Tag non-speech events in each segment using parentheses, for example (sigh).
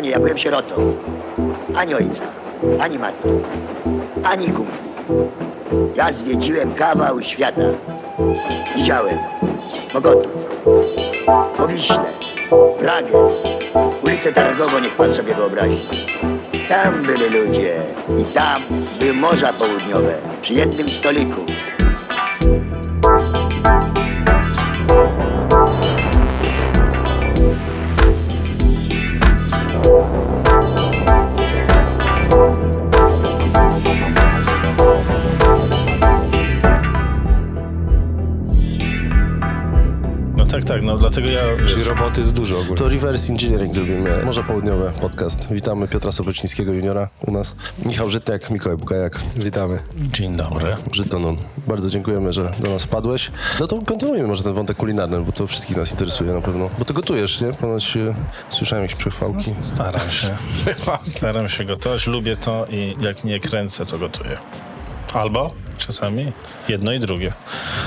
Panie, ja byłem sierotą. Ani ojca, ani matki, ani kumpli. Ja zwiedziłem kawał świata. Widziałem Mogotów, Powiśle, Pragę, ulicę Targową, niech pan sobie wyobrazi. Tam byli ludzie i tam były morza południowe przy jednym stoliku. Dlatego ja... Czyli roboty jest dużo ogólnie. To reverse engineering zrobimy. Morze Południowe podcast. Witamy Piotra Sobocińskiego juniora u nas. Michał Żytniak, Mikołaj Bukajak. Witamy. Dzień dobry. Żytonon. Bardzo dziękujemy, że do nas wpadłeś. No to kontynuujmy może ten wątek kulinarny, bo to wszystkich nas interesuje na pewno. Bo ty gotujesz, nie? Ponoć e, słyszałem jakieś przechwałki. Staram się. Staram się gotować, lubię to i jak nie kręcę, to gotuję. Albo czasami jedno i drugie.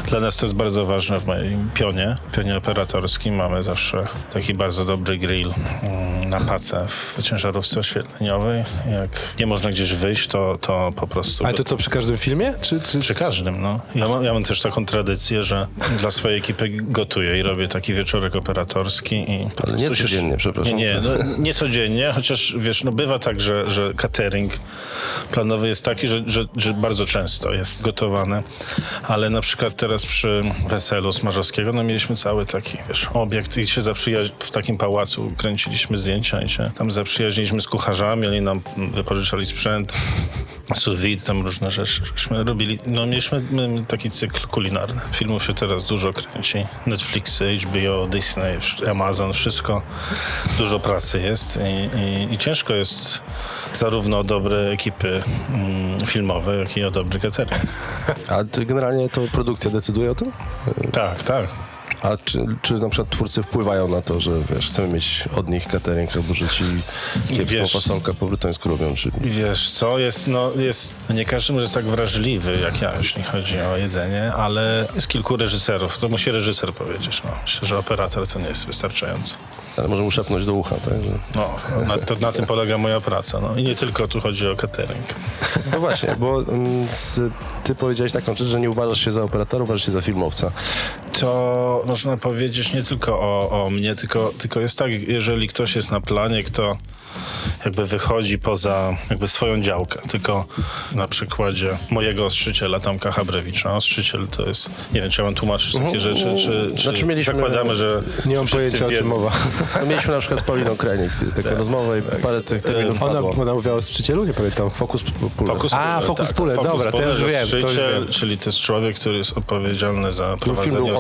Dla nas to jest bardzo ważne w moim pionie, pionie operatorskim. Mamy zawsze taki bardzo dobry grill mm, na pacę w ciężarówce oświetleniowej. Jak nie można gdzieś wyjść, to, to po prostu... Ale to co, przy każdym filmie? Czy, czy... Przy każdym, no. Ja mam, ja mam też taką tradycję, że dla swojej ekipy gotuję i robię taki wieczorek operatorski i... Ale nie codziennie, przepraszam. Nie, nie, no, nie codziennie, chociaż wiesz, no bywa tak, że, że catering planowy jest taki, że, że, że bardzo często jest gotowane, ale na przykład teraz przy weselu Smarzowskiego, no mieliśmy cały taki, wiesz, obiekt i się w takim pałacu kręciliśmy zdjęcia i się tam zaprzyjaźniliśmy z kucharzami, oni nam wypożyczali sprzęt, (laughs) vide, tam różne rzeczy, robili, no mieliśmy my, taki cykl kulinarny. Filmów się teraz dużo kręci, Netflixy, HBO, Disney, Amazon, wszystko, dużo pracy jest i, i, i ciężko jest zarówno o dobre ekipy mm, filmowe, jak i o dobry catering. A ty generalnie to produkcja decyduje o tym? Tak, tak. A czy, czy na przykład twórcy wpływają na to, że wiesz, chcemy mieć od nich catering, albo że ci kiepską fasolkę po brytońsku robią, czy... Wiesz co, jest, no, jest, no nie każdy może jest tak wrażliwy jak ja, jeśli chodzi o jedzenie, ale jest kilku reżyserów, to musi reżyser powiedzieć, no. Myślę, że operator to nie jest wystarczająco. Ale może mu szepnąć do ucha, tak? No, na, to, na tym polega moja praca, no. I nie tylko tu chodzi o catering. No właśnie, bo mm, z, ty powiedziałeś taką rzecz, że nie uważasz się za operatora, uważasz się za filmowca. To można powiedzieć nie tylko o, o mnie, tylko, tylko jest tak, jeżeli ktoś jest na planie, kto jakby wychodzi poza jakby swoją działkę, tylko na przykładzie mojego ostrzyciela, Tomka Habrewicza. Ostrzyciel to jest, nie wiem, czy ja mam tłumaczyć takie rzeczy, czy, czy Znaczy mieliśmy- zakładamy, że Nie mam pojęcia, o czym wiedzą. mowa. (laughs) No, mieliśmy na przykład z Pauliną Krajnik taką rozmowę i parę tych terminów Ona, padło. ona mówiła o strzycielu? Nie pamiętam. Fokus pula. Fokus A, Puller, Fokus Puller, Fokus dobra, to Puller, już wiem, to już wiem. Czyli to jest człowiek, który jest odpowiedzialny za był prowadzenie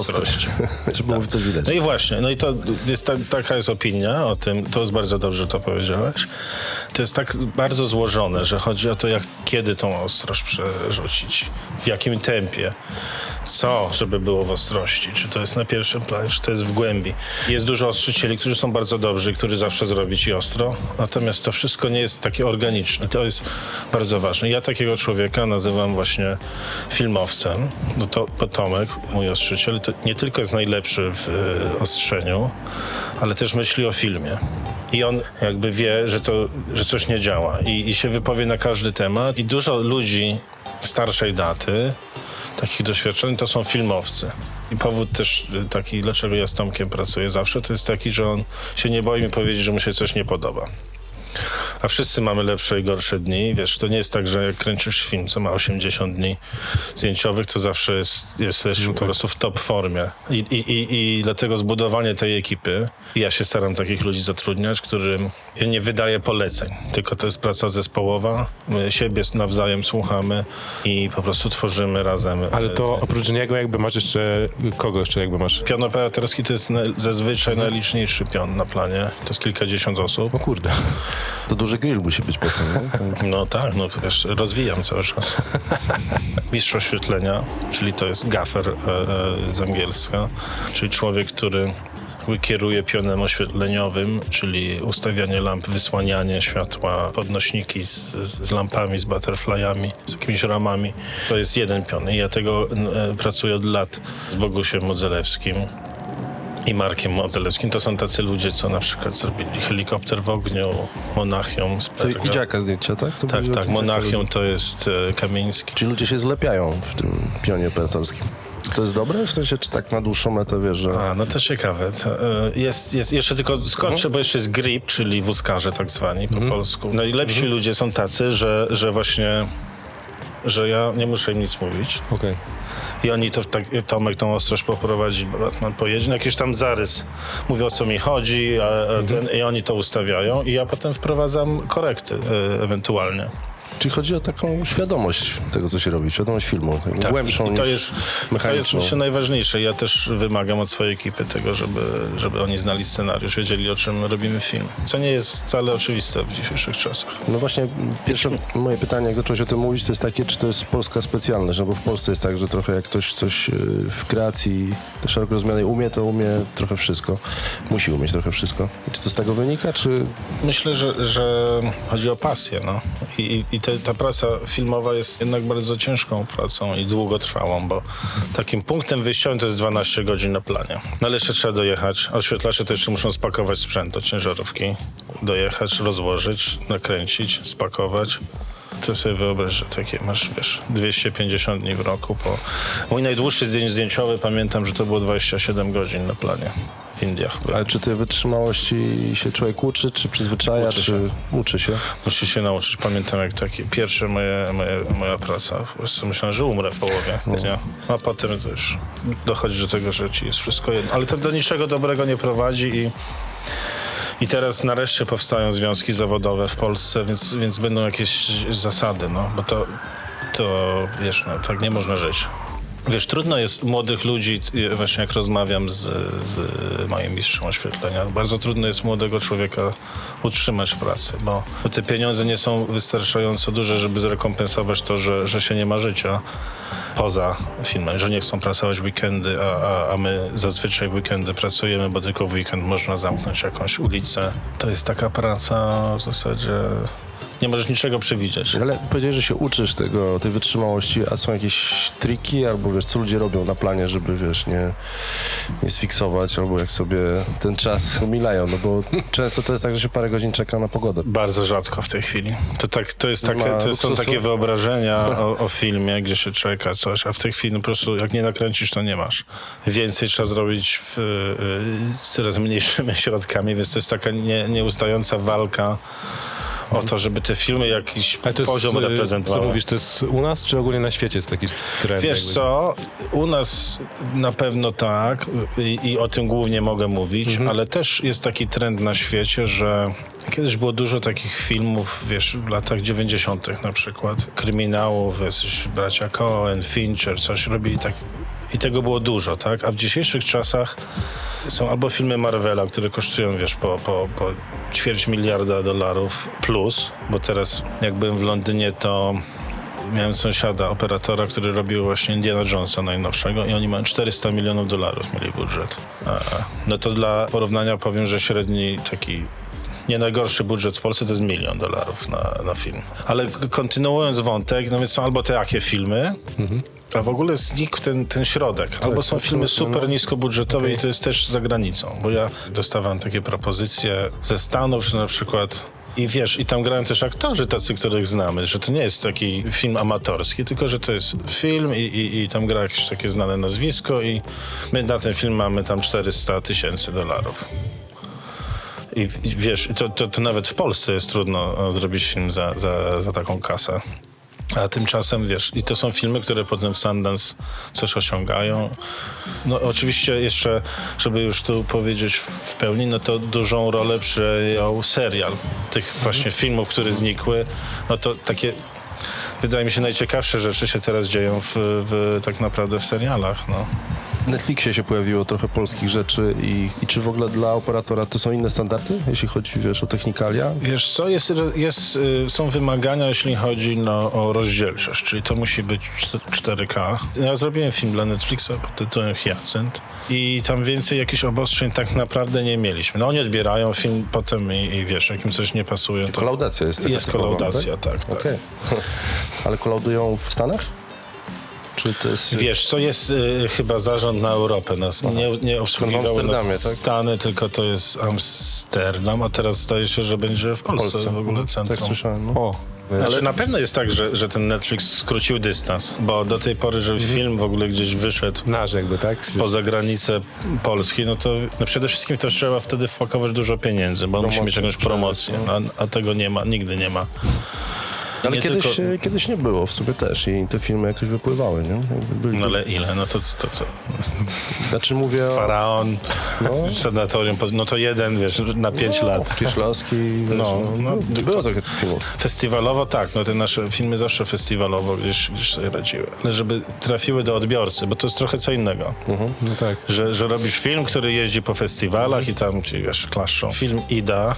(laughs) żeby było coś widać. No i właśnie, no i to jest ta, taka jest opinia o tym, to jest bardzo dobrze, że to powiedziałeś. To jest tak bardzo złożone, że chodzi o to, jak kiedy tą ostrość przerzucić, w jakim tempie, co, żeby było w ostrości, czy to jest na pierwszym planie, czy to jest w głębi. Jest dużo ostrzycieli, którzy są bardzo dobrzy, którzy zawsze zrobi ci ostro, natomiast to wszystko nie jest takie organiczne. To jest bardzo ważne. Ja takiego człowieka nazywam właśnie filmowcem. No to Potomek, mój ostrzyciel, to nie tylko jest najlepszy w e, ostrzeniu, ale też myśli o filmie. I on jakby wie, że, to, że coś nie działa i, i się wypowie na każdy temat. I dużo ludzi starszej daty, takich doświadczeń, to są filmowcy. I powód też taki, dlaczego ja z Tomkiem pracuję zawsze, to jest taki, że on się nie boi mi powiedzieć, że mu się coś nie podoba. A wszyscy mamy lepsze i gorsze dni. Wiesz, to nie jest tak, że jak kręcisz film, co ma 80 dni zdjęciowych, to zawsze jest, jesteś po prostu w top formie. I, i, i, I dlatego zbudowanie tej ekipy, i ja się staram takich ludzi zatrudniać, którym ja nie wydaję poleceń, tylko to jest praca zespołowa. My siebie nawzajem słuchamy i po prostu tworzymy razem. Ale e, to oprócz niego jakby masz jeszcze... Kogo jeszcze jakby masz? Pion operatorski to jest na, zazwyczaj najliczniejszy pion na planie. To jest kilkadziesiąt osób. O kurde. To duży grill musi być potem, nie? (laughs) No tak, no wiesz, rozwijam cały czas. Mistrz oświetlenia, czyli to jest gaffer e, e, z angielska, czyli człowiek, który kieruje pionem oświetleniowym, czyli ustawianie lamp, wysłanianie światła, podnośniki z, z, z lampami, z butterflyami, z jakimiś ramami. To jest jeden pion i ja tego e, pracuję od lat z Bogusiem Modzelewskim. I Markiem Modzelewskim. To są tacy ludzie, co na przykład zrobili Helikopter w ogniu, Monachium z To i Perga. Kudziaka zdjęcia, tak? To Tak, tak. Monachium to jest e, Kamiński. Czyli ludzie się zlepiają w tym pionie operatorskim. To jest dobre? W sensie, czy tak na dłuższą metę, wiesz, że... A, no to ciekawe. E, Jest, jest, jeszcze tylko skończę, bo jeszcze jest grip, czyli wózkarze tak zwani po polsku. Najlepsi ludzie są tacy, że, że właśnie, że ja nie muszę im nic mówić. Okej. I oni to tak, Tomek tą ostrość poprowadzi, Batman pojedzie, no jakiś tam zarys. Mówią o co mi chodzi, a, a ten, i oni to ustawiają i ja potem wprowadzam korekty e, ewentualnie. Czyli chodzi o taką świadomość tego, co się robi, świadomość filmu, taką głębszą Tak, I to jest, to jest myślę najważniejsze. Ja też wymagam od swojej ekipy tego, żeby, żeby oni znali scenariusz, wiedzieli o czym robimy film. Co nie jest wcale oczywiste w dzisiejszych czasach. No właśnie, pierwsze moje pytanie, jak zacząłeś o tym mówić, to jest takie, czy to jest polska specjalność, no bo w Polsce jest tak, że trochę jak ktoś coś y, w kreacji szeroko rozumianej umie, to umie trochę wszystko. Musi umieć trochę wszystko. I czy to z tego wynika, czy... Myślę, że, że chodzi o pasję. No. I- i te, ta praca filmowa jest jednak bardzo ciężką pracą i długotrwałą, bo takim punktem wyjściowym to jest 12 godzin na planie. No ale jeszcze trzeba dojechać. Oświetlacze to jeszcze muszą spakować sprzęt do ciężarówki. Dojechać, rozłożyć, nakręcić, spakować. To sobie wyobraź, że takie masz, wiesz, 250 dni w roku. Mój najdłuższy dzień zdjęciowy, pamiętam, że to było 27 godzin na planie Indiach. Ale czy tej wytrzymałości się człowiek uczy, czy przyzwyczaja, Uczy czy się. uczy się? Musi się nauczyć. Pamiętam jak takie pierwsze moje, moje, moja praca. Po prostu myślałem, że umrę w połowie dnia. A potem to już dochodzi do tego, że ci jest wszystko jedno. Ale to do niczego dobrego nie prowadzi i i teraz nareszcie powstają związki zawodowe w Polsce, więc, więc będą jakieś zasady, no, bo to, to wiesz, no, tak nie można żyć. Wiesz, trudno jest młodych ludzi, właśnie jak rozmawiam z, z moim mistrzem oświetlenia, bardzo trudno jest młodego człowieka utrzymać w pracy, bo te pieniądze nie są wystarczająco duże, żeby zrekompensować to, że, że się nie ma życia poza filmem, że nie chcą pracować weekendy, a, a, a my zazwyczaj w weekendy pracujemy, bo tylko w weekend można zamknąć jakąś ulicę. To jest taka praca w zasadzie... Nie możesz niczego przewidzieć. Ale powiedziałeś, że się uczysz tego, tej wytrzymałości, a są jakieś triki, albo wiesz, co ludzie robią na planie, żeby, wiesz, nie, nie sfiksować, albo jak sobie ten czas (laughs) umilają, no bo często to jest tak, że się parę godzin czeka na pogodę. Bardzo rzadko w tej chwili. To, tak, to, jest takie, to są takie wyobrażenia (laughs) o, o filmie, gdzie się czeka coś, a w tej chwili no, po prostu jak nie nakręcisz, to nie masz. Więcej trzeba zrobić w, y, z coraz mniejszymi (laughs) środkami, więc to jest taka nie, nieustająca walka o to, żeby te filmy jakiś jest, poziom y, reprezentowały. Co mówisz, to jest u nas, czy ogólnie na świecie jest taki trend? Wiesz jakby? co, u nas na pewno tak i, i o tym głównie mogę mówić, Mhm. ale też jest taki trend na świecie, że kiedyś było dużo takich filmów, wiesz, w latach 90. na przykład, kryminałów, jesteś bracia Coen, Fincher, coś robili tak i tego było dużo, tak? A w dzisiejszych czasach są albo filmy Marvela, które kosztują, wiesz, po, po, po ćwierć miliarda dolarów plus, bo teraz jak byłem w Londynie, to miałem sąsiada, operatora, który robił właśnie Indiana Jonesa najnowszego i oni mają 400 milionów dolarów mieli budżet. No to dla porównania powiem, że średni taki nie najgorszy budżet w Polsce to jest milion dolarów na, na film. Ale kontynuując wątek, no więc są albo te jakie filmy, a w ogóle znikł ten, ten środek. Albo są filmy super niskobudżetowe i to jest też za granicą. Bo ja dostawałem takie propozycje ze Stanów, że na przykład i wiesz, i tam grają też aktorzy tacy, których znamy, że to nie jest taki film amatorski, tylko że to jest film i, i, i tam gra jakieś takie znane nazwisko i my na ten film mamy tam 400 tysięcy dolarów. I, i wiesz, to, to, to nawet w Polsce jest trudno zrobić film za, za, za taką kasę. A tymczasem, wiesz, i to są filmy, które potem w Sundance coś osiągają. No oczywiście jeszcze, żeby już tu powiedzieć w pełni, no to dużą rolę przejął serial tych właśnie filmów, które znikły. No to takie, wydaje mi się, najciekawsze rzeczy się teraz dzieją w, w tak naprawdę w serialach, no. Netflixie się pojawiło trochę polskich rzeczy i, i czy w ogóle dla operatora to są inne standardy, jeśli chodzi, wiesz, o technikalia? Wiesz co, jest, jest, y, są wymagania, jeśli chodzi no, o rozdzielczość, czyli to musi być czte- 4K. Ja zrobiłem film dla Netflixa pod tytułem Hyacynt i tam więcej jakichś obostrzeń tak naprawdę nie mieliśmy. No oni odbierają film potem i, i wiesz, jak im coś nie pasuje, to Kolaudacja jest taka jest kolaudacja, tak, tak. Okej. (laughs) Ale kolaudują w Stanach? Czy to jest... Wiesz, co jest y, chyba zarząd na Europę. Nas nie, nie obsługiwały nas tak? Stany, tylko to jest Amsterdam, a teraz zdaje się, że będzie w Polsce, Polsce. w ogóle centrum. Tak słyszałem. No. O, Znaczy, na pewno jest tak, że, że ten Netflix skrócił dystans, bo do tej pory, że film w ogóle gdzieś wyszedł nasz jakby, tak? poza granicę Polski, no to no przede wszystkim to trzeba wtedy wpakować dużo pieniędzy, bo on musi mieć jakąś promocję, a, a tego nie ma, nigdy nie ma. Ale Nie kiedyś, tylko- e, kiedyś nie było w sobie też i te filmy jakoś wypływały, nie? Byli, No ale ile? No to, to co? Znaczy mówię o Faraon, No. (laughs) sanatorium, no to jeden, wiesz, na pięć lat. Kieślowski, wiesz, No, no, no, było tych filmów. Festiwalowo tak, no te nasze filmy zawsze festiwalowo gdzieś, gdzieś sobie radziły. Ale żeby trafiły do odbiorcy, bo to jest trochę co innego. No tak. Że, że robisz film, który jeździ po festiwalach i tam ci, wiesz, klaszczą. Film Ida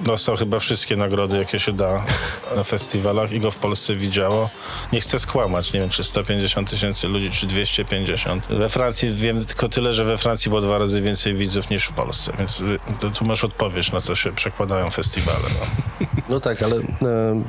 dostał chyba wszystkie nagrody, jakie się da na festiwalach i go w Polsce widziało. Nie chcę skłamać, nie wiem, czy 150 tysięcy ludzi, czy 250. We Francji wiem tylko tyle, że we Francji było dwa razy więcej widzów niż w Polsce, więc y, tu masz odpowiedź, na co się przekładają festiwale. No. No tak, ale e,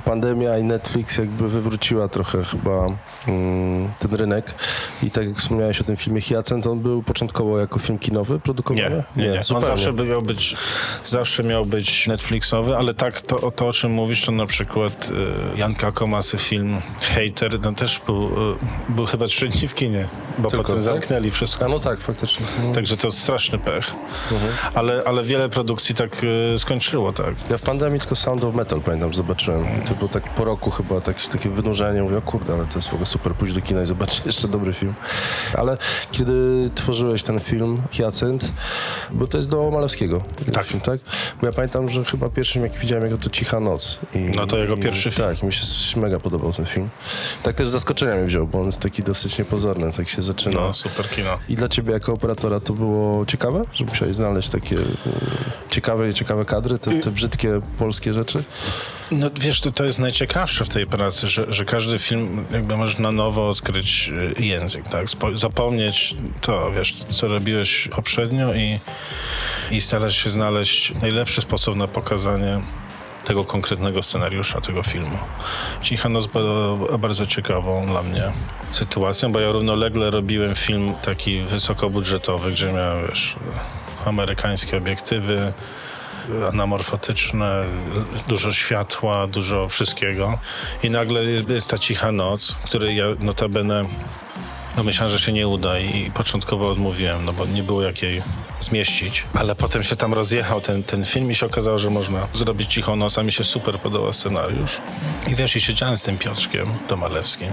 pandemia i Netflix jakby wywróciła trochę chyba mm, ten rynek i tak jak wspomniałeś o tym filmie Hyacynt, on był początkowo jako film kinowy produkowany? Nie, nie, nie. On zupełnie. zawsze miał być, zawsze miał być Netflixowy, ale tak, to, to o czym mówisz, to na przykład y, Janka Komasy film Hater, no też był, y, był chyba trzy dni w kinie, bo Tylko, potem tak? zamknęli wszystko. A no tak, faktycznie. No. Także to straszny pech. Mhm. Ale, ale wiele produkcji tak y, skończyło, tak. Ja w pandemii tylko Sound of Metal pamiętam, zobaczyłem. To było tak po roku chyba tak, takie wynurzenie. Mówię, o kurde, ale to jest w ogóle super, pójść do kina i zobaczyć (laughs) jeszcze dobry film. Ale kiedy tworzyłeś ten film Hyacynt, bo to jest do Malewskiego. Tak. Film, tak? Bo ja pamiętam, że chyba pierwszym jaki widziałem jego to Cicha Noc. I, No to jego i, pierwszy film. Tak, mi się mega podobał ten film. Tak też zaskoczenia mnie wziął, bo on jest taki dosyć niepozorny, tak się zaczyna. No, super kino. I dla ciebie jako operatora to było ciekawe, że musiałeś znaleźć takie e, ciekawe, ciekawe kadry, te, te brzydkie polskie rzeczy? No wiesz, to, to jest najciekawsze w tej pracy, że, że każdy film jakby możesz na nowo odkryć y, język, tak? Spo, zapomnieć to, wiesz, co robiłeś poprzednio i, i starać się znaleźć najlepszy sposób na pokazanie tego konkretnego scenariusza, tego filmu. Cicha Noc była bardzo ciekawą dla mnie sytuacją, bo ja równolegle robiłem film taki wysokobudżetowy, gdzie miałem, wiesz, amerykańskie obiektywy, anamorfatyczne, dużo światła, dużo wszystkiego. I nagle jest, jest ta cicha noc, której ja notabene no myślałem, że się nie uda i początkowo odmówiłem, no bo nie było jak jej zmieścić. Ale potem się tam rozjechał ten, ten film i się okazało, że można zrobić cichą noc, a mi się super podobał scenariusz. I wiesz, i siedziałem z tym Piotrkiem Domalewskim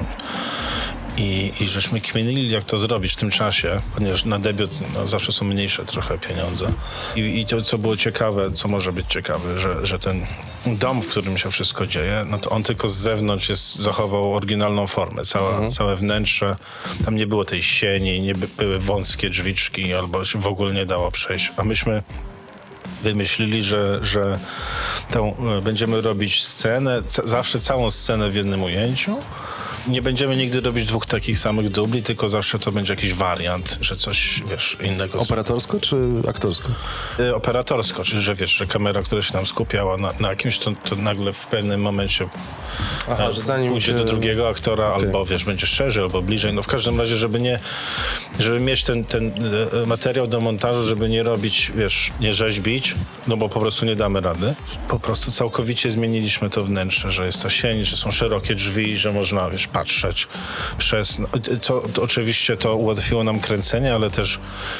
i, I żeśmy kminili, jak to zrobić w tym czasie, ponieważ na debiut no, zawsze są mniejsze trochę pieniądze. I, I to, co było ciekawe, co może być ciekawe, że, że ten dom, w którym się wszystko dzieje, no to on tylko z zewnątrz jest, zachował oryginalną formę. Cała, Całe wnętrze, tam nie było tej sieni, nie by, były wąskie drzwiczki, albo się w ogóle nie dało przejść. A myśmy wymyślili, że, że tą, e, będziemy robić scenę, zawsze całą scenę w jednym ujęciu. Nie będziemy nigdy robić dwóch takich samych dubli, tylko zawsze to będzie jakiś wariant, że coś, wiesz, innego. Operatorsko czy aktorsko? Y, operatorsko, czyli że wiesz, że kamera, która się nam skupiała na, na kimś, to, to nagle w pewnym momencie Aha, e, że zanim pójdzie cię- do drugiego aktora, Okej. albo wiesz, będzie szerzej, albo bliżej. No w każdym razie, żeby nie, żeby mieć ten, ten e, materiał do montażu, żeby nie robić, wiesz, nie rzeźbić, no bo po prostu nie damy rady. Po prostu całkowicie zmieniliśmy to wnętrze, że jest ta sień, że są szerokie drzwi, że można, wiesz, patrzeć przez... No, to, to oczywiście to ułatwiło nam kręcenie, ale też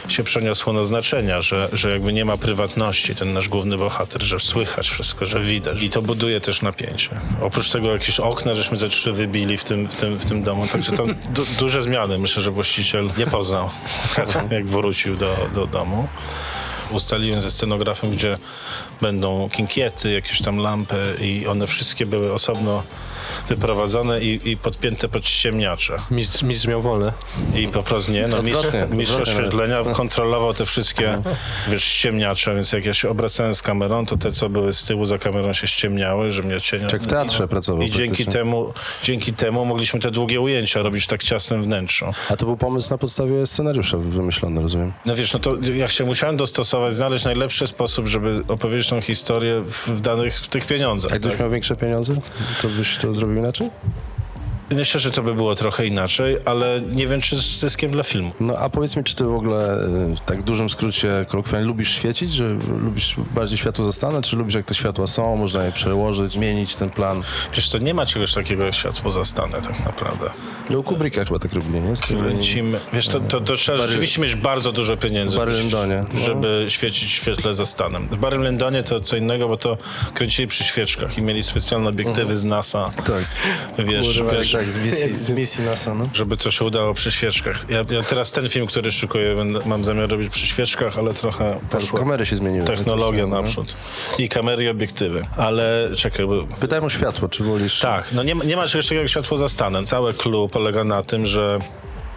się przeniosło na znaczenia, że, że jakby nie ma prywatności, ten nasz główny bohater, że słychać wszystko, że widać. I to buduje też napięcie. Oprócz tego jakieś okna, żeśmy ze trzy wybili w tym, w tym, w tym domu, także tam du duże zmiany. Myślę, że właściciel nie poznał, jak, jak wrócił do, do domu. Ustaliłem ze scenografem, gdzie będą kinkiety, jakieś tam lampy i one wszystkie były osobno wyprowadzone i, i podpięte pod ściemniacze. Mistrz, mistrz miał wolne. I po prostu nie, no mistrz, mistrz oświetlenia kontrolował te wszystkie, wiesz, ściemniacze, więc jak ja się obracałem z kamerą, to te, co były z tyłu za kamerą się ściemniały, że mnie cienia... Jak w teatrze pracował I dzięki temu, dzięki temu mogliśmy te długie ujęcia robić w tak ciasnym wnętrzu. A to był pomysł na podstawie scenariusza wymyślony, rozumiem. No wiesz, no to ja się musiałem dostosować, znaleźć najlepszy sposób, żeby opowiedzieć tą historię w, danych w tych pieniądzach. Jak gdybyś tak? miał większe pieniądze, to byś to zrobił inaczej? Myślę, że to by było trochę inaczej, ale nie wiem, czy z zyskiem dla filmu. No a powiedz mi, czy ty w ogóle y, w tak dużym skrócie kolokwialnie lubisz świecić, że lubisz bardziej światło zastane, czy lubisz jak te światła są, można je przełożyć, zmienić ten plan? Wiesz co, nie ma czegoś takiego jak światło zastane tak naprawdę. No u Kubricka chyba tak robili, nie? Kręcimy, wiesz, to, to, to trzeba Barry- rzeczywiście mieć bardzo dużo pieniędzy, w Barry żeby- Lyndone, no. żeby świecić w świetle zastanem. W Lendonie to co innego, bo to kręcili przy świeczkach i mieli specjalne obiektywy z NASA. Tak. Wiesz, Kurwa, wiesz, tak, z misji, (laughs) z misji NASA, no. żeby to się udało przy świeczkach. Ja, ja teraz ten film, który szykuję, będę, mam zamiar robić przy świeczkach, ale trochę Też poszła kamery się zmieniły. technologia no. naprzód. I kamery i obiektywy. Ale czekaj, bo Pytałem o światło, czy wolisz... tak, no nie, ma- nie ma czegoś takiego jak światło zastane. Całe clue polega na tym, że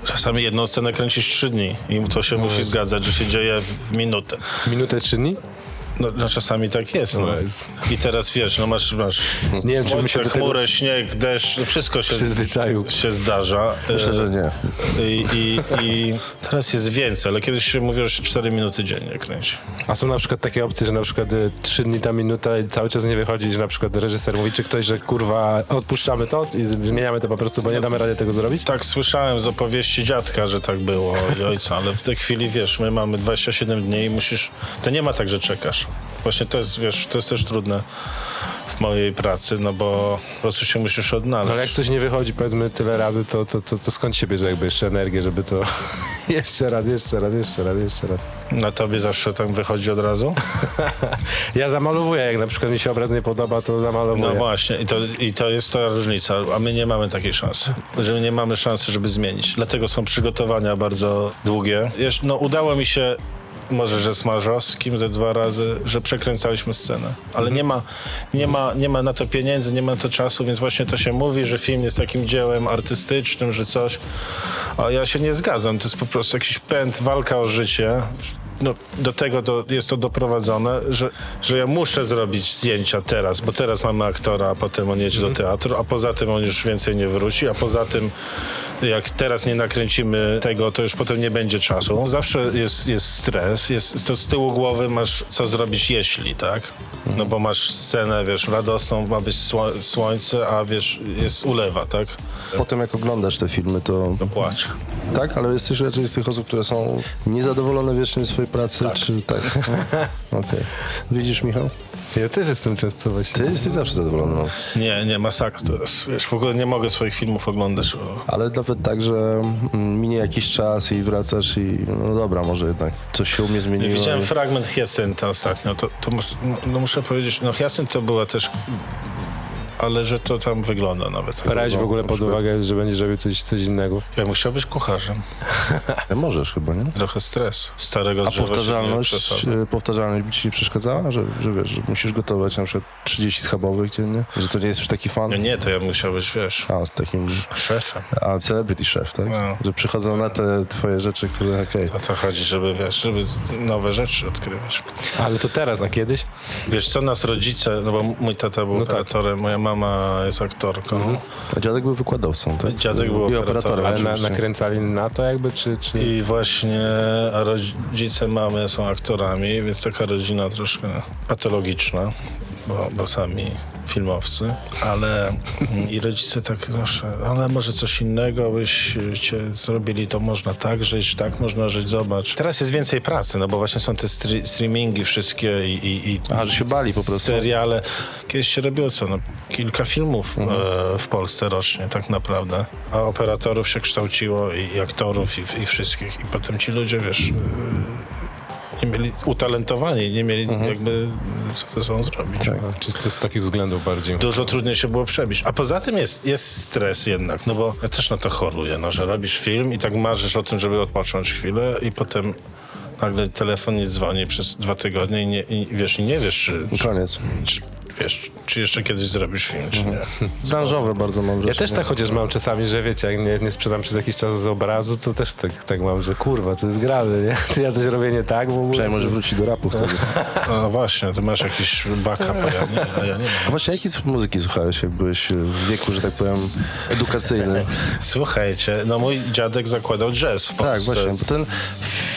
czasami jedną scenę kręcisz trzy dni i to się musi zgadzać, że się dzieje w minutę. Minutę, trzy dni? No, no czasami tak jest. No. I teraz wiesz, no masz, masz Nie wiem, czy my się do tego chmurę, śnieg, deszcz, no wszystko się, przyzwyczaił. się zdarza. Myślę, że nie. I, i, I teraz jest więcej, ale kiedyś się mówiło, że się 4 minuty dziennie kręci. A są na przykład takie opcje, że na przykład y, trzy dni ta minuta i cały czas nie wychodzi, że na przykład reżyser mówi, czy ktoś, że kurwa odpuszczamy to i zmieniamy to po prostu, bo nie damy rady tego zrobić? Tak słyszałem z opowieści dziadka, że tak było i ojca, ale w tej chwili wiesz, my mamy 27 dni i musisz. To nie ma tak, że czekasz. Właśnie to jest, wiesz, to jest też trudne w mojej pracy, no bo po prostu się musisz No odnaleźć. ale jak coś nie wychodzi powiedzmy tyle razy, to, to, to, to skąd się bierze jakby jeszcze energię, żeby to (laughs) jeszcze raz, jeszcze raz, jeszcze raz, jeszcze raz. Na tobie zawsze tak wychodzi od razu? (laughs) Ja zamalowuję, jak na przykład mi się obraz nie podoba, to zamalowuję. No właśnie, i to, i to jest ta różnica, a my nie mamy takiej szansy, że nie mamy szansy, żeby zmienić. Dlatego są przygotowania bardzo długie. Jeszcze, no udało mi się, może że z Marzowskim ze dwa razy, że przekręcaliśmy scenę, ale nie, ma, nie, ma, nie ma na to pieniędzy, nie ma na to czasu, więc właśnie to się mówi, że film jest takim dziełem artystycznym, że coś, a ja się nie zgadzam, to jest po prostu jakiś pęd, walka o życie. No, do tego to jest to doprowadzone, że, że ja muszę zrobić zdjęcia teraz, bo teraz mamy aktora, a potem on jedzie do teatru, a poza tym on już więcej nie wróci, a poza tym jak teraz nie nakręcimy tego, to już potem nie będzie czasu. Zawsze jest, jest stres, jest to z tyłu głowy masz co zrobić jeśli, tak? No bo masz scenę, wiesz, radosną, ma być sło- słońce, a wiesz, jest ulewa, tak? Potem jak oglądasz te filmy, to To płacz. tak, ale jesteś raczej z tych osób, które są niezadowolone wiecznie swojej pracy, czy tak? (laughs) Okej. Widzisz, Michał? Ja też jestem często właśnie. Ty jesteś zawsze zadowolony. No. Nie, nie, masakra to jest. Wiesz, w ogóle nie mogę swoich filmów oglądać. Bo... Ale nawet tak, że mm, minie jakiś czas i wracasz i no dobra, może jednak coś się u mnie zmieniło. Widziałem i- fragment Hiacynta ostatnio. To, to mus, no muszę powiedzieć, no Hyacynt to była też... Ale że to tam wygląda nawet. Brałeś w No, ogóle pod uwagę, że będziesz robił coś, coś innego. Ja bym chciał być kucharzem. Ale (laughs) Możesz chyba, nie? Trochę stres. Starego A drzewa nie powtarzalność, e, powtarzalność by ci nie przeszkadzała? Że, że wiesz, że musisz gotować na przykład 30 schabowych dziennie? Że to nie jest już taki fan? No nie, to ja bym chciał być, wiesz, A, z takim... szefem. A, celebrity chef, tak? No. Że przychodzą na te twoje rzeczy, które okej. O to chodzi, żeby, wiesz, żeby nowe rzeczy odkrywać. Ale to teraz, a kiedyś? Wiesz, co nas rodzice, no bo mój tata był No tak. moja mama jest aktorką. A dziadek był wykładowcą, tak? Dziadek był I operatorem. operatorem. Ale na, nakręcali na to jakby, czy... czy... I właśnie rodzice mamy są aktorami, więc taka rodzina troszkę patologiczna, bo, bo sami filmowcy, ale mm, i rodzice tak zawsze, ale może coś innego byście zrobili, to można tak żyć, tak można żyć, zobacz. Teraz jest więcej pracy, no bo właśnie są te stri- streamingi wszystkie i, i, i A, że się bali po prostu. seriale. Kiedyś się robiło co, no, kilka filmów Mhm. e, w Polsce rocznie tak naprawdę, a operatorów się kształciło i, i aktorów i, i wszystkich i potem ci ludzie, wiesz, e, nie mieli utalentowani, nie mieli Mhm. jakby co ze sobą zrobić. Tak. A, Czy to z takich względów bardziej? Dużo trudniej się było przebić. A poza tym jest, jest stres jednak, no bo ja też na to choruję, no, że robisz film i tak marzysz o tym, żeby odpocząć chwilę i potem nagle telefon nie dzwoni przez dwa tygodnie i, nie, i wiesz, i nie wiesz, czy, czy, Koniec. czy, wiesz, czy jeszcze kiedyś zrobisz film, czy nie. Branżowe bardzo mam Ja wrażenie. też tak chociaż mam czasami, że wiecie, jak nie, nie sprzedam przez jakiś czas z obrazu, to też tak, tak mam, że kurwa, co jest grane, nie? (laughs) Czy ja coś robię nie tak w ogóle? Przynajmniej może wróci do rapu wtedy. (laughs) No właśnie, ty masz jakiś backup, a ja nie, a ja nie A mam. właśnie, jakiej muzyki słuchałeś, jak byłeś w wieku, że tak powiem, edukacyjnym? (laughs) Słuchajcie, no mój dziadek zakładał jazz w Polsce. Tak, właśnie, bo ten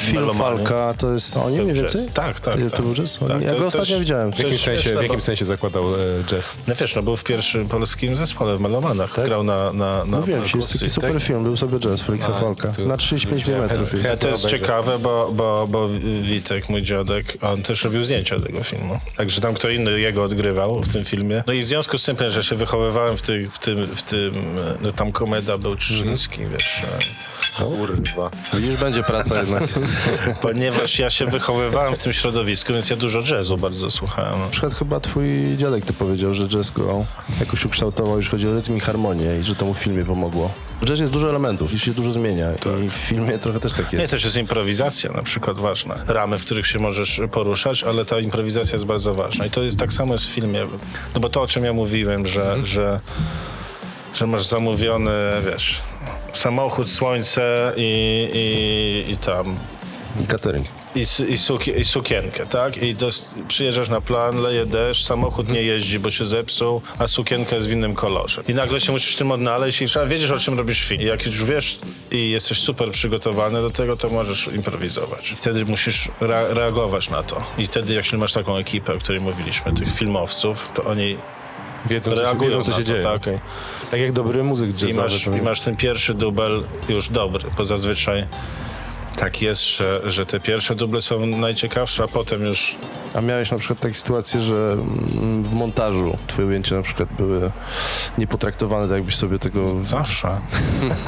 film. Falka to jest oni To mniej więcej? Tak, tak, To tak. był jazz? Tak, ja go ostatnio widziałem. W jakim, sensie, w jakim bo- sensie zakładał wykładał e, jazz. No wiesz, no był w pierwszym polskim zespole w Melomanach. Tak? Grał na, na, na Mówiłem ci, jest taki perkusji. super film, był sobie jazz Felixa A, Falka. to- Na 35 mm. Ja, to jest obejrzę. ciekawe, bo, bo, bo Witek, mój dziadek, on też robił zdjęcia tego filmu. Także tam kto inny jego odgrywał w tym filmie. No i w związku z tym, że się wychowywałem w, tych, w tym, w tym, no tam komeda był Czyżyński, wiesz. Kurwa. Widzisz, będzie praca jednak. (laughs) Ponieważ ja się wychowywałem w tym środowisku, więc ja dużo jazzu bardzo słuchałem. Na przykład chyba twój dziadek to powiedział, że jazz go jakoś ukształtował, jeśli chodzi o rytm i harmonię i że to mu w filmie pomogło. W jazz jest dużo elementów i się dużo zmienia i w filmie trochę też tak Nie, jest. też jest improwizacja na przykład ważna. Ramy, w których się możesz poruszać, ale ta improwizacja jest bardzo ważna. I to jest tak samo jest w filmie. No bo to, o czym ja mówiłem, że, że, że masz zamówiony, wiesz, samochód, słońce i, i, i tam I catering. i, i, suki, i sukienkę, tak? I dos, przyjeżdżasz na plan, leje deszcz, samochód nie jeździ, bo się zepsuł, a sukienka jest w innym kolorze. I nagle się musisz tym odnaleźć i trzeba wiedzieć, o czym robisz film. I jak już wiesz i jesteś super przygotowany do tego, to możesz improwizować. I wtedy musisz rea- reagować na to. I wtedy, jak masz taką ekipę, o której mówiliśmy, tych filmowców, to oni Wiedzą, co się, Reagują wiedzą, co się to, dzieje. tak. okej. tak jak dobry muzyk i jazzowy. masz, to- i masz ten pierwszy dubel już dobry, bo zazwyczaj tak jest, że, że te pierwsze duble są najciekawsze, a potem już A miałeś na przykład takie sytuacje, że mm, w montażu twoje ujęcia na przykład były niepotraktowane tak, jakbyś sobie tego... Zawsze.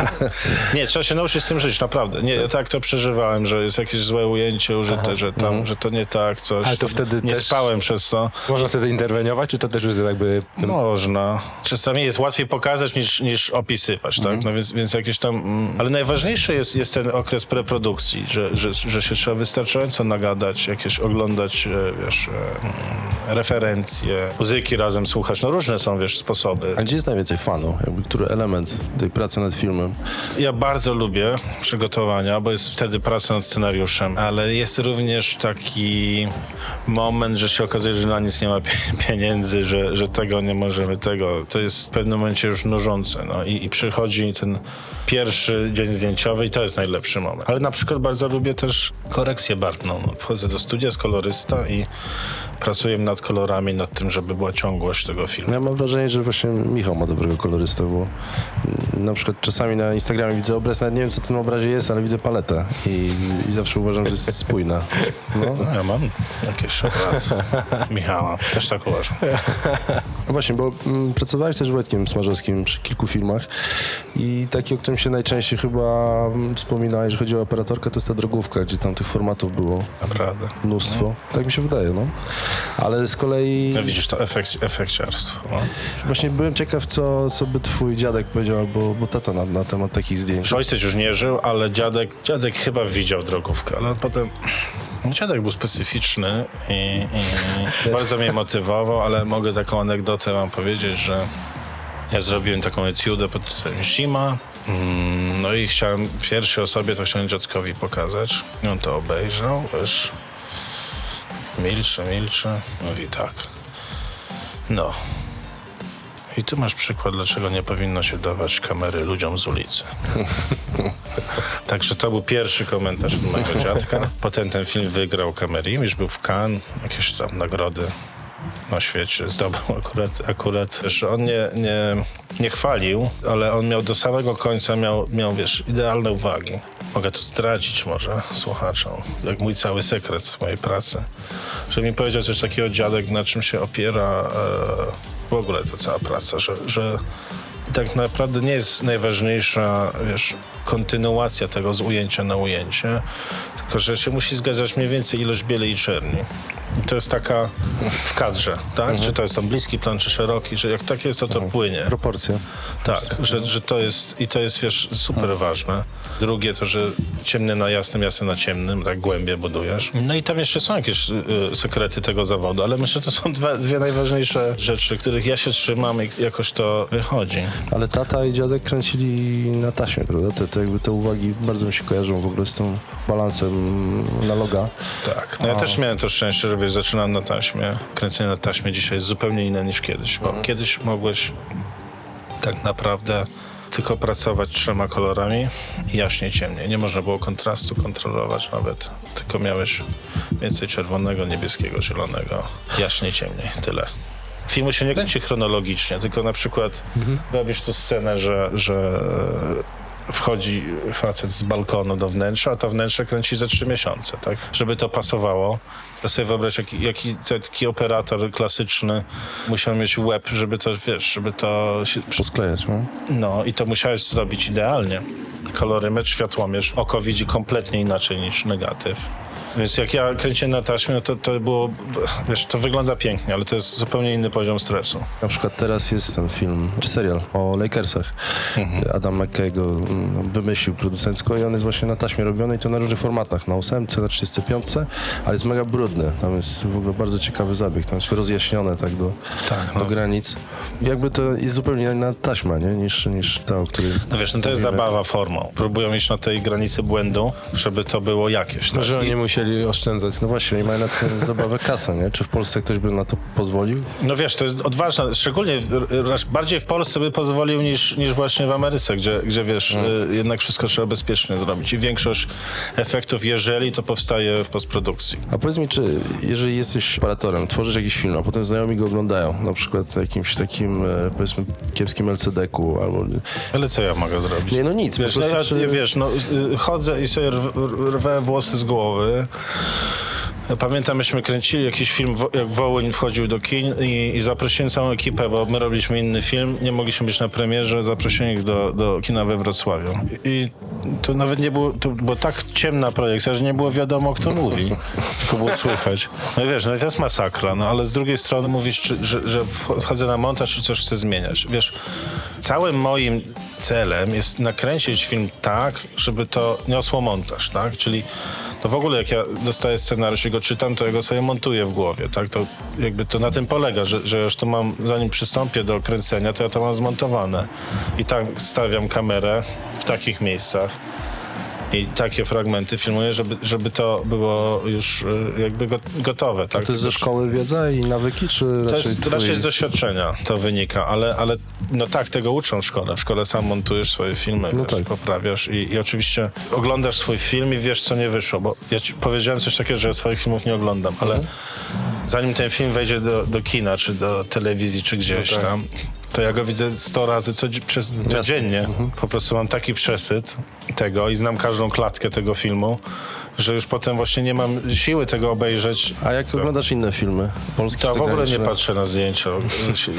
(laughs) nie, trzeba się nauczyć z tym żyć, naprawdę. Nie, ja tak to przeżywałem, że jest jakieś złe ujęcie użyte, że tam, że to nie tak, coś. Ale to wtedy nie też- spałem przez to. Można wtedy interweniować, czy to też jest jakby... Można. Czasami jest łatwiej pokazać niż, niż opisywać, tak? No więc, więc jakieś tam... Mm, ale najważniejszy jest, jest ten okres preprodukcji, że, że, że się trzeba wystarczająco nagadać, jakieś oglądać, e, wiesz, e, mm, referencje, muzyki razem słuchać. No różne są, wiesz, sposoby. A gdzie jest najwięcej fanu? Jakby, który element tej pracy nad filmem? Ja bardzo lubię przygotowania, bo jest wtedy praca nad scenariuszem, ale jest również taki moment, że się okazuje, że na nic nie ma pie- (laughs) pieniędzy, że, że tego nie możemy, tego. To jest w pewnym momencie już nużące. No. I, I przychodzi ten pierwszy dzień zdjęciowy i to jest najlepszy moment. Ale na przykład bardzo lubię też korekcję barwną. Wchodzę do studia z kolorysta i pracuję nad kolorami, nad tym, żeby była ciągłość tego filmu. Ja mam wrażenie, że właśnie Michał ma dobrego kolorystę, bo na przykład czasami na Instagramie widzę obraz, nawet nie wiem co w tym obrazie jest, ale widzę paletę i, i zawsze uważam, że jest spójna. No. No, ja mam jakieś obrazy Michała, też tak uważam. (laughs) No właśnie, bo mm, pracowałeś też Wojtkiem Smarzowskim przy kilku filmach i taki, o którym się najczęściej chyba mm, wspominałeś, że chodzi o operatorkę, to jest ta drogówka, gdzie tam tych formatów było Naprawdę. mnóstwo. Tak mi się wydaje, no. Ale z kolei No widzisz, to efekt, efekciarstwo. No. właśnie byłem ciekaw, co, co by twój dziadek powiedział albo bo tata na, na temat takich zdjęć. Ojciec już nie żył, ale dziadek, dziadek chyba widział drogówkę, ale potem... Dziadek był specyficzny i, i bardzo mnie motywował, ale mogę taką anegdotę wam powiedzieć, że ja zrobiłem taką etiudę pod tytułem Zima. Mm, No i chciałem pierwszej osobie to chciałem dziadkowi pokazać. I on to obejrzał, wiesz. Milczy, milczy. Mówi tak. No. I tu masz przykład, dlaczego nie powinno się dawać kamery ludziom z ulicy. (laughs) Także to był pierwszy komentarz od mojego dziadka. Potem ten film wygrał kamerim, już był w Cannes, jakieś tam nagrody na świecie zdobył (laughs) akurat, akurat wiesz, on nie, nie, nie chwalił, ale on miał do samego końca, miał, miał wiesz, idealne uwagi. Mogę to zdradzić może słuchaczom, jak mój cały sekret mojej pracy. Że mi powiedział coś takiego dziadek, na czym się opiera e, w ogóle ta cała praca, że, że tak naprawdę nie jest najważniejsza, wiesz, kontynuacja tego z ujęcia na ujęcie, tylko że się musi zgadzać mniej więcej ilość bieli i czerni. I to jest taka w kadrze, tak? Czy to jest tam bliski plan, czy szeroki, że jak tak jest, to to płynie. Proporcje. Tak, że, że to jest i to jest, wiesz, super ważne. Drugie to, że ciemny na jasnym, jasny na ciemnym, tak głębie budujesz. No i tam jeszcze są jakieś y, y, sekrety tego zawodu, ale myślę, że to są dwa, dwie najważniejsze rzeczy, których ja się trzymam i jakoś to wychodzi. Ale tata i dziadek kręcili na taśmie, prawda? Te, te, jakby te uwagi bardzo mi się kojarzą w ogóle z tym balansem na loga. Tak, no ja też miałem to szczęście, że wiesz, zaczynałem na taśmie. Kręcenie na taśmie dzisiaj jest zupełnie inne niż kiedyś, bo kiedyś mogłeś tak naprawdę tylko pracować trzema kolorami i jaśniej, ciemniej. Nie można było kontrastu kontrolować nawet, tylko miałeś więcej czerwonego, niebieskiego, zielonego, jaśniej, ciemniej, tyle. filmu się nie kręci chronologicznie, tylko na przykład robisz tu scenę, że, że wchodzi facet z balkonu do wnętrza, a to wnętrze kręci za trzy miesiące, tak? Żeby to pasowało. To sobie wyobraź, jaki, jaki taki operator klasyczny musiał mieć łeb, żeby to, wiesz, żeby to się... Posklejać, no? No i to musiałeś zrobić idealnie. Kolorymetr, światłomierz, oko widzi kompletnie inaczej niż negatyw. Więc jak ja kręciłem na taśmie, no to, to było, wiesz, to wygląda pięknie, ale to jest zupełnie inny poziom stresu. Na przykład teraz jest ten film, czy serial o Lakersach. Adam McKay go mm, wymyślił producencko i on jest właśnie na taśmie robiony i to na różnych formatach, na 8, na 35, ale jest mega brudny. Tam jest w ogóle bardzo ciekawy zabieg, tam jest rozjaśnione tak do, Tak, do no. granic. Jakby to jest zupełnie inna taśma, nie? Niż, niż ta, o której... No wiesz, no to jest zabawa formą. Próbują iść na tej granicy błędu, żeby to było jakieś. No, Że oni musieli oszczędzać. No właśnie, oni mają na tę (laughs) zabawę kasę, nie? Czy w Polsce ktoś by na to pozwolił? no wiesz, to jest odważne, szczególnie bardziej w Polsce by pozwolił niż, niż właśnie w Ameryce, gdzie, gdzie wiesz, y, jednak wszystko trzeba bezpiecznie zrobić i większość efektów, jeżeli to powstaje w postprodukcji. A powiedz mi, czy jeżeli jesteś operatorem, tworzysz jakiś film, a potem znajomi go oglądają, na przykład jakimś takim, e, powiedzmy, kiepskim LCD-ku albo... Ale co ja mogę zrobić? Nie, no nic, Wiesz, no, prostu ja, czy- wiesz, no, y, chodzę i sobie rw- rwę włosy z głowy. Pamiętam, myśmy kręcili jakiś film, jak Wołyń wchodził do kin i, i zaprosiłem całą ekipę, bo my robiliśmy inny film, nie mogliśmy być na premierze, zaprosiłem ich do, do kina we Wrocławiu. I to nawet nie było, to była tak ciemna projekcja, że nie było wiadomo, kto mówi, tylko było słychać. No i wiesz, no i to jest masakra, no ale z drugiej strony mówisz, czy, że, że wchodzę na montaż i coś chcę zmieniać. Wiesz, całym moim celem jest nakręcić film tak, żeby to niosło montaż, tak? Czyli to w ogóle jak ja dostaję scenariusz i go czytam, to ja go sobie montuję w głowie, tak? To jakby to na tym polega, że, że już to mam, zanim przystąpię do kręcenia, to ja to mam zmontowane. I tak stawiam kamerę w takich miejscach i takie fragmenty filmuję, żeby, żeby to było już y, jakby go, gotowe, tak? To jest ze szkoły wiedza i nawyki, czy To raczej jest twój... raczej z doświadczenia to wynika, ale, ale no tak, tego uczą w szkole. W szkole sam montujesz swoje filmy, No wiesz, tak. poprawiasz i, i oczywiście oglądasz swój film i wiesz, co nie wyszło, bo ja ci powiedziałem coś takiego, że ja swoich filmów nie oglądam, ale Mhm. zanim ten film wejdzie do, do kina, czy do telewizji, czy gdzieś No tak. tam, to ja go widzę 100 razy co, przez, codziennie. Mhm. Po prostu mam taki przesyt tego i znam każdą klatkę tego filmu, że już potem właśnie nie mam siły tego obejrzeć. A jak oglądasz inne filmy? Polskie, To w ogóle nie patrzę na zdjęcia.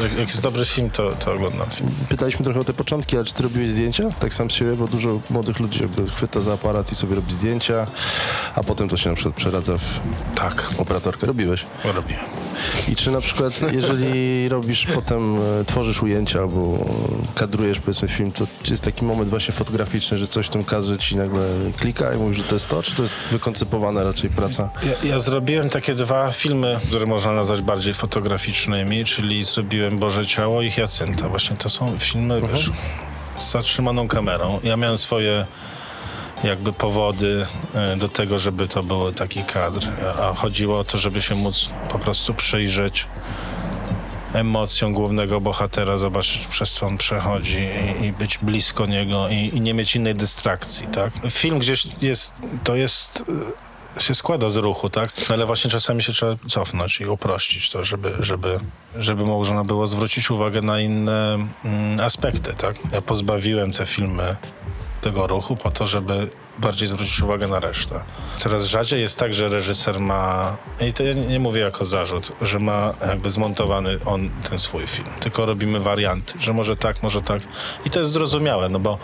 Jak, jak jest dobry film, to, to oglądam film. Pytaliśmy trochę o te początki, ale czy ty robiłeś zdjęcia? Tak sam z siebie, bo dużo młodych ludzi chwyta za aparat i sobie robi zdjęcia, a potem to się na przykład przeradza w Tak, operatorkę. Robiłeś. robiłem. I czy na przykład, jeżeli robisz potem, e, tworzysz ujęcia albo kadrujesz powiedzmy film, to jest taki moment właśnie fotograficzny, że coś w tym kadrze ci nagle klika i mówisz, że to jest to, czy to jest wykoncypowana raczej praca? Ja, ja zrobiłem takie dwa filmy, które można nazwać bardziej fotograficznymi, czyli zrobiłem Boże Ciało i Jacynta. Właśnie to są filmy, wiesz, z zatrzymaną kamerą. Ja miałem swoje jakby powody e, do tego, żeby to był taki kadr, a chodziło o to, żeby się móc po prostu przyjrzeć emocją głównego bohatera, zobaczyć przez co on przechodzi i, i być blisko niego i, i nie mieć innej dystrakcji, tak? Film gdzieś jest, to jest, y, się składa z ruchu, tak? Ale właśnie czasami się trzeba cofnąć i uprościć to, żeby, żeby, żeby można było zwrócić uwagę na inne mm, aspekty, tak? Ja pozbawiłem te filmy tego ruchu po to, żeby bardziej zwrócić uwagę na resztę. Coraz rzadziej jest tak, że reżyser ma, i to ja nie mówię jako zarzut, że ma jakby zmontowany on ten swój film, tylko robimy warianty, że może tak, może tak. I to jest zrozumiałe, no bo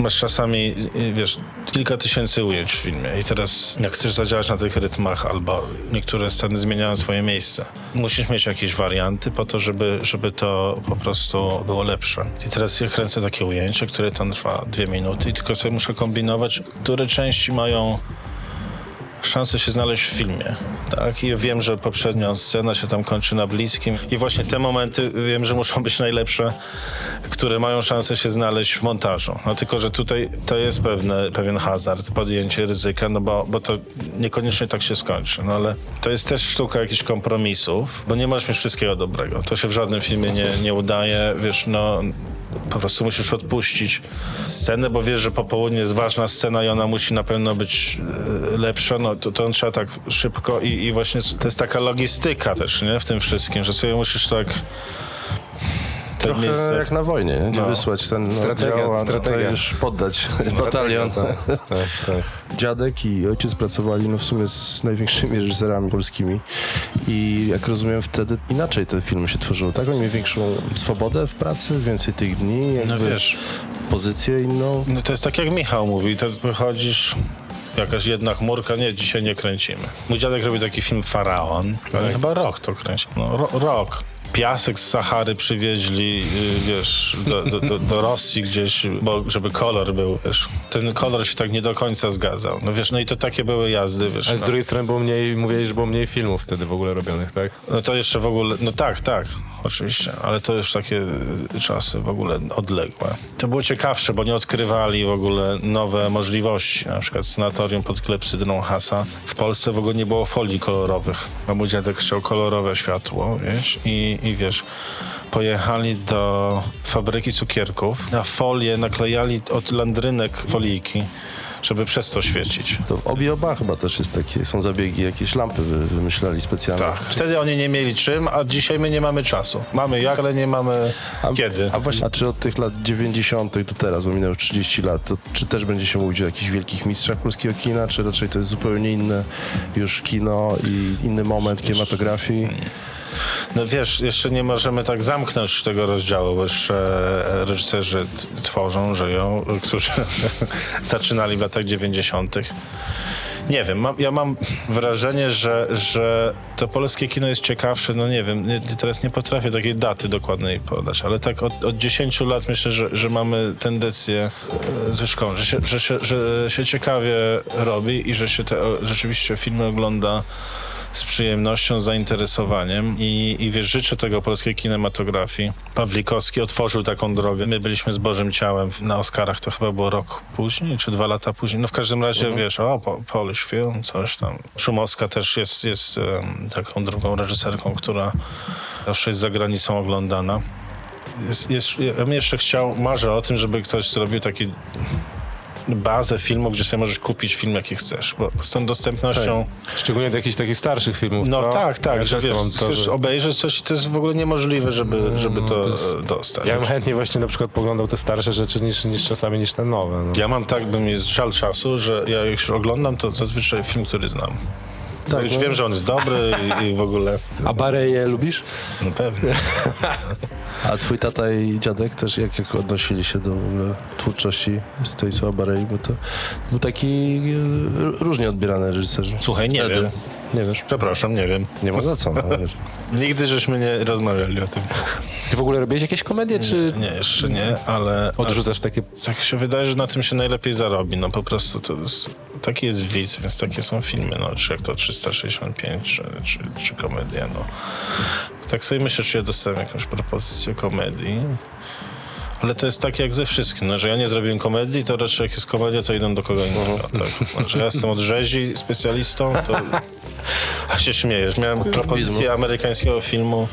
masz czasami, wiesz, kilka tysięcy ujęć w filmie i teraz jak chcesz zadziałać na tych rytmach albo niektóre sceny zmieniają swoje miejsce, musisz mieć jakieś warianty po to, żeby, żeby to po prostu było lepsze. I teraz ja kręcę takie ujęcie, które tam trwa dwie minuty i tylko sobie muszę kombinować, które części mają szansę się znaleźć w filmie. Tak? I wiem, że poprzednia scena się tam kończy na bliskim. I właśnie te momenty wiem, że muszą być najlepsze, które mają szansę się znaleźć w montażu. No tylko, że tutaj to jest pewne, pewien hazard, podjęcie ryzyka, no bo, bo to niekoniecznie tak się skończy. No ale to jest też sztuka jakichś kompromisów, bo nie możesz mieć wszystkiego dobrego. To się w żadnym filmie nie, nie udaje. Wiesz, no po prostu musisz odpuścić scenę, bo wiesz, że po południu jest ważna scena i ona musi na pewno być e, lepsza, no to, to trzeba tak szybko i, i właśnie to jest taka logistyka też, nie, w tym wszystkim, że sobie musisz tak Trochę miejsce- jak na wojnie, nie? gdzie No. wysłać ten no, Strategia, dział, a strategia. tutaj już poddać (laughs) batalion. Tak, tak. Dziadek i ojciec pracowali no, w sumie z największymi reżyserami polskimi i jak rozumiem wtedy inaczej te filmy się tworzyły, tak? Oni mieli większą swobodę w pracy, więcej tych dni, jakby No wiesz, pozycję inną. no to jest tak jak Michał mówi, to wychodzisz, jakaś jedna chmurka, nie, dzisiaj nie kręcimy. Mój dziadek robił taki film Faraon, ale chyba rok to kręcił, no ro, rok. Piasek z Sahary przywieźli, y, wiesz, do, do, do, do Rosji gdzieś, bo żeby kolor był, wiesz. Ten kolor się tak nie do końca zgadzał. No wiesz, no i to takie były jazdy, wiesz. Ale z no. drugiej strony było mniej, mówiłeś, że było mniej filmów wtedy w ogóle robionych, tak? No to jeszcze w ogóle, no tak, tak, oczywiście, ale to już takie y, czasy w ogóle odległe. To było ciekawsze, bo nie odkrywali w ogóle nowe możliwości, na przykład sanatorium pod klepsydrą Hasa. W Polsce w ogóle nie było folii kolorowych, a mój dziadek chciał kolorowe światło, wiesz, i, i wiesz, pojechali do fabryki cukierków, na folię naklejali od landrynek folijki, żeby przez to świecić. To w obie oba chyba też jest takie, są zabiegi, jakieś lampy wy, wymyślali specjalnie. Tak. Wtedy oni nie mieli czym, a dzisiaj my nie mamy czasu. Mamy jak, ale nie mamy A, kiedy. A właśnie, a czy od tych lat 90. do teraz, bo minęło 30 lat, to czy też będzie się mówić o jakichś wielkich mistrzach polskiego kina, czy raczej to jest zupełnie inne już kino i inny moment kinematografii? No wiesz, jeszcze nie możemy tak zamknąć tego rozdziału, bo jeszcze e, reżyserzy tworzą, żyją, (laughs) którzy (laughs) zaczynali w latach 90. Nie wiem, mam, ja mam wrażenie, że, że to polskie kino jest ciekawsze, no nie wiem, nie, teraz nie potrafię takiej daty dokładnej podać, ale tak od, od 10 lat myślę, że, że mamy tendencję e, zwyżkową, że się, że, się, że się ciekawie robi i że się te rzeczywiście filmy ogląda z przyjemnością, zainteresowaniem i, i wiesz, życzę tego polskiej kinematografii. Pawlikowski otworzył taką drogę. My byliśmy z Bożym Ciałem na Oscarach, to chyba było rok później, czy dwa lata później. No w każdym razie, wiesz, o, po, Polish Film, coś tam. Szumowska też jest, jest em, taką drugą reżyserką, która zawsze jest za granicą oglądana. Jest, jest, ja bym jeszcze chciał, marzę o tym, żeby ktoś zrobił taki bazę filmu, gdzie sobie możesz kupić film, jaki chcesz, bo z tą dostępnością... Szczególnie do jakichś takich starszych filmów, No co? tak, tak, Ja że wiesz, to, chcesz że- obejrzeć coś i to jest w ogóle niemożliwe, żeby, żeby to, to jest- e, dostać. Ja bym chętniej właśnie na przykład poglądał te starsze rzeczy niż, niż czasami niż te nowe. No. Ja mam tak, bym jest żal czasu, że ja jak już oglądam, to zazwyczaj film, który znam. Tak, już no. wiem, że on jest dobry i, i w ogóle... A Bareje lubisz? No pewnie. (laughs) A twój tata i dziadek też jak, jak odnosili się do w ogóle twórczości Stanisława Barei, bo to był taki e, różnie odbierany reżyser. Słuchaj, nie Wtedy. wiem. Nie wiesz? Przepraszam, nie wiem. Nie ma za co. No, wiesz. (laughs) Nigdy żeśmy nie rozmawiali o tym. Ty w ogóle robiłeś jakieś komedie, czy Nie, jeszcze nie, ale... odrzucasz takie... Tak się wydaje, że na tym się najlepiej zarobi. No po prostu to jest, taki jest widz, więc takie są filmy, no, czy jak to 365, czy, czy, czy komedia, no. Tak sobie myślę, czy ja dostałem jakąś propozycję komedii. Ale to jest tak jak ze wszystkim, no, że ja nie zrobiłem komedii, to raczej jak jest komedia, to idą do kogo innego. Tak. No, że ja jestem od rzezi specjalistą, to... A się śmiejesz. Miałem propozycję amerykańskiego filmu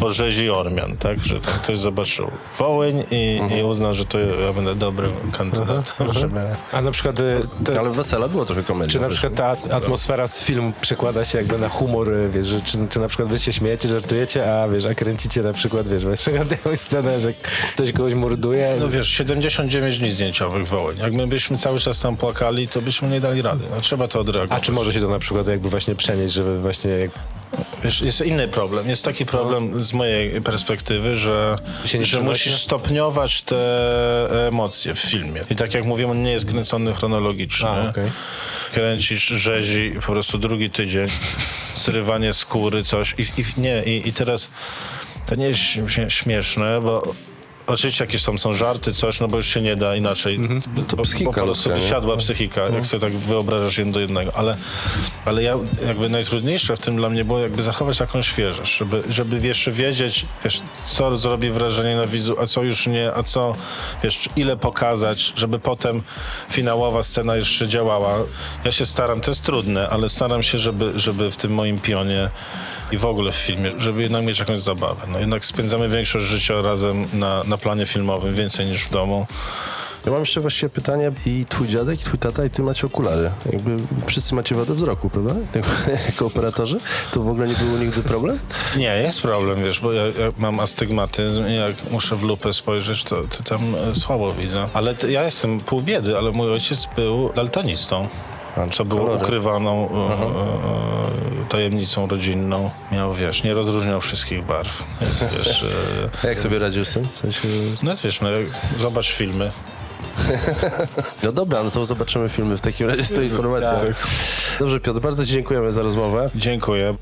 o rzezi Ormian, tak? Że tam ktoś zobaczył Wołyń i, i uznał, że to ja będę dobrym kandydatem, żeby... A na przykład... y, To, Ale w Wesela było trochę komedii. Czy na przykład ta at- atmosfera z filmu przekłada się jakby na humor, y, wiesz, że, czy, czy na przykład wy się śmiejecie, żartujecie, a wiesz, a kręcicie na przykład, wiesz, na przykład jakąś scenę, że ktoś kogoś morduje. No wiesz, 79 dni zdjęciowych Wołyń. Jak my byśmy cały czas tam płakali, to byśmy nie dali rady. No, trzeba to a odreagować. czy może się to na przykład jakby właśnie przenieść, żeby właśnie... Jak... Wiesz, jest inny problem. Jest taki problem z mojej perspektywy, że, że musisz stopniować te emocje w filmie. I tak jak mówiłem, on nie jest kręcony chronologicznie. A, okej. Kręcisz rzezi po prostu drugi tydzień, zrywanie skóry, coś. I, i nie, i, i teraz to nie jest śmie- śmieszne, bo Oczywiście jakieś tam są żarty, coś, no bo już się nie da inaczej. Bo, to bo psychika po prostu ludzka, nie? siadła psychika, jak sobie tak wyobrażasz jedno do jednego. Ale, ale ja jakby najtrudniejsze w tym dla mnie było jakby zachować taką świeżość, żeby, żeby jeszcze wiedzieć, wiesz, co zrobi wrażenie na widzu, a co już nie, a co, wiesz, ile pokazać, żeby potem finałowa scena jeszcze działała. Ja się staram, to jest trudne, ale staram się, żeby, żeby w tym moim pionie i w ogóle w filmie, żeby jednak mieć jakąś zabawę. No jednak spędzamy większość życia razem na, na na planie filmowym więcej niż w domu. Ja mam jeszcze właściwie pytanie i twój dziadek, i twój tata, i ty macie okulary. Jakby wszyscy macie wadę wzroku, prawda? (laughs) jako operatorzy? To w ogóle nie był nigdy problem? Nie, jest problem, wiesz, bo ja, ja mam astygmatyzm i jak muszę w lupę spojrzeć, to, to tam e, słabo widzę. Ale ja jestem pół biedy, ale mój ojciec był daltonistą. Co było kolory. ukrywaną e, e, tajemnicą rodzinną. Miał, wiesz, nie rozróżniał wszystkich barw. Jest, wiesz, e, A (laughs) jak sobie radził z tym? W sensie... no wiesz, no, zobacz filmy. (laughs) No dobra, no to zobaczymy filmy w takim razie z tą informacją. Tak. Dobrze, Piotr, bardzo Ci dziękujemy za rozmowę. Dziękuję.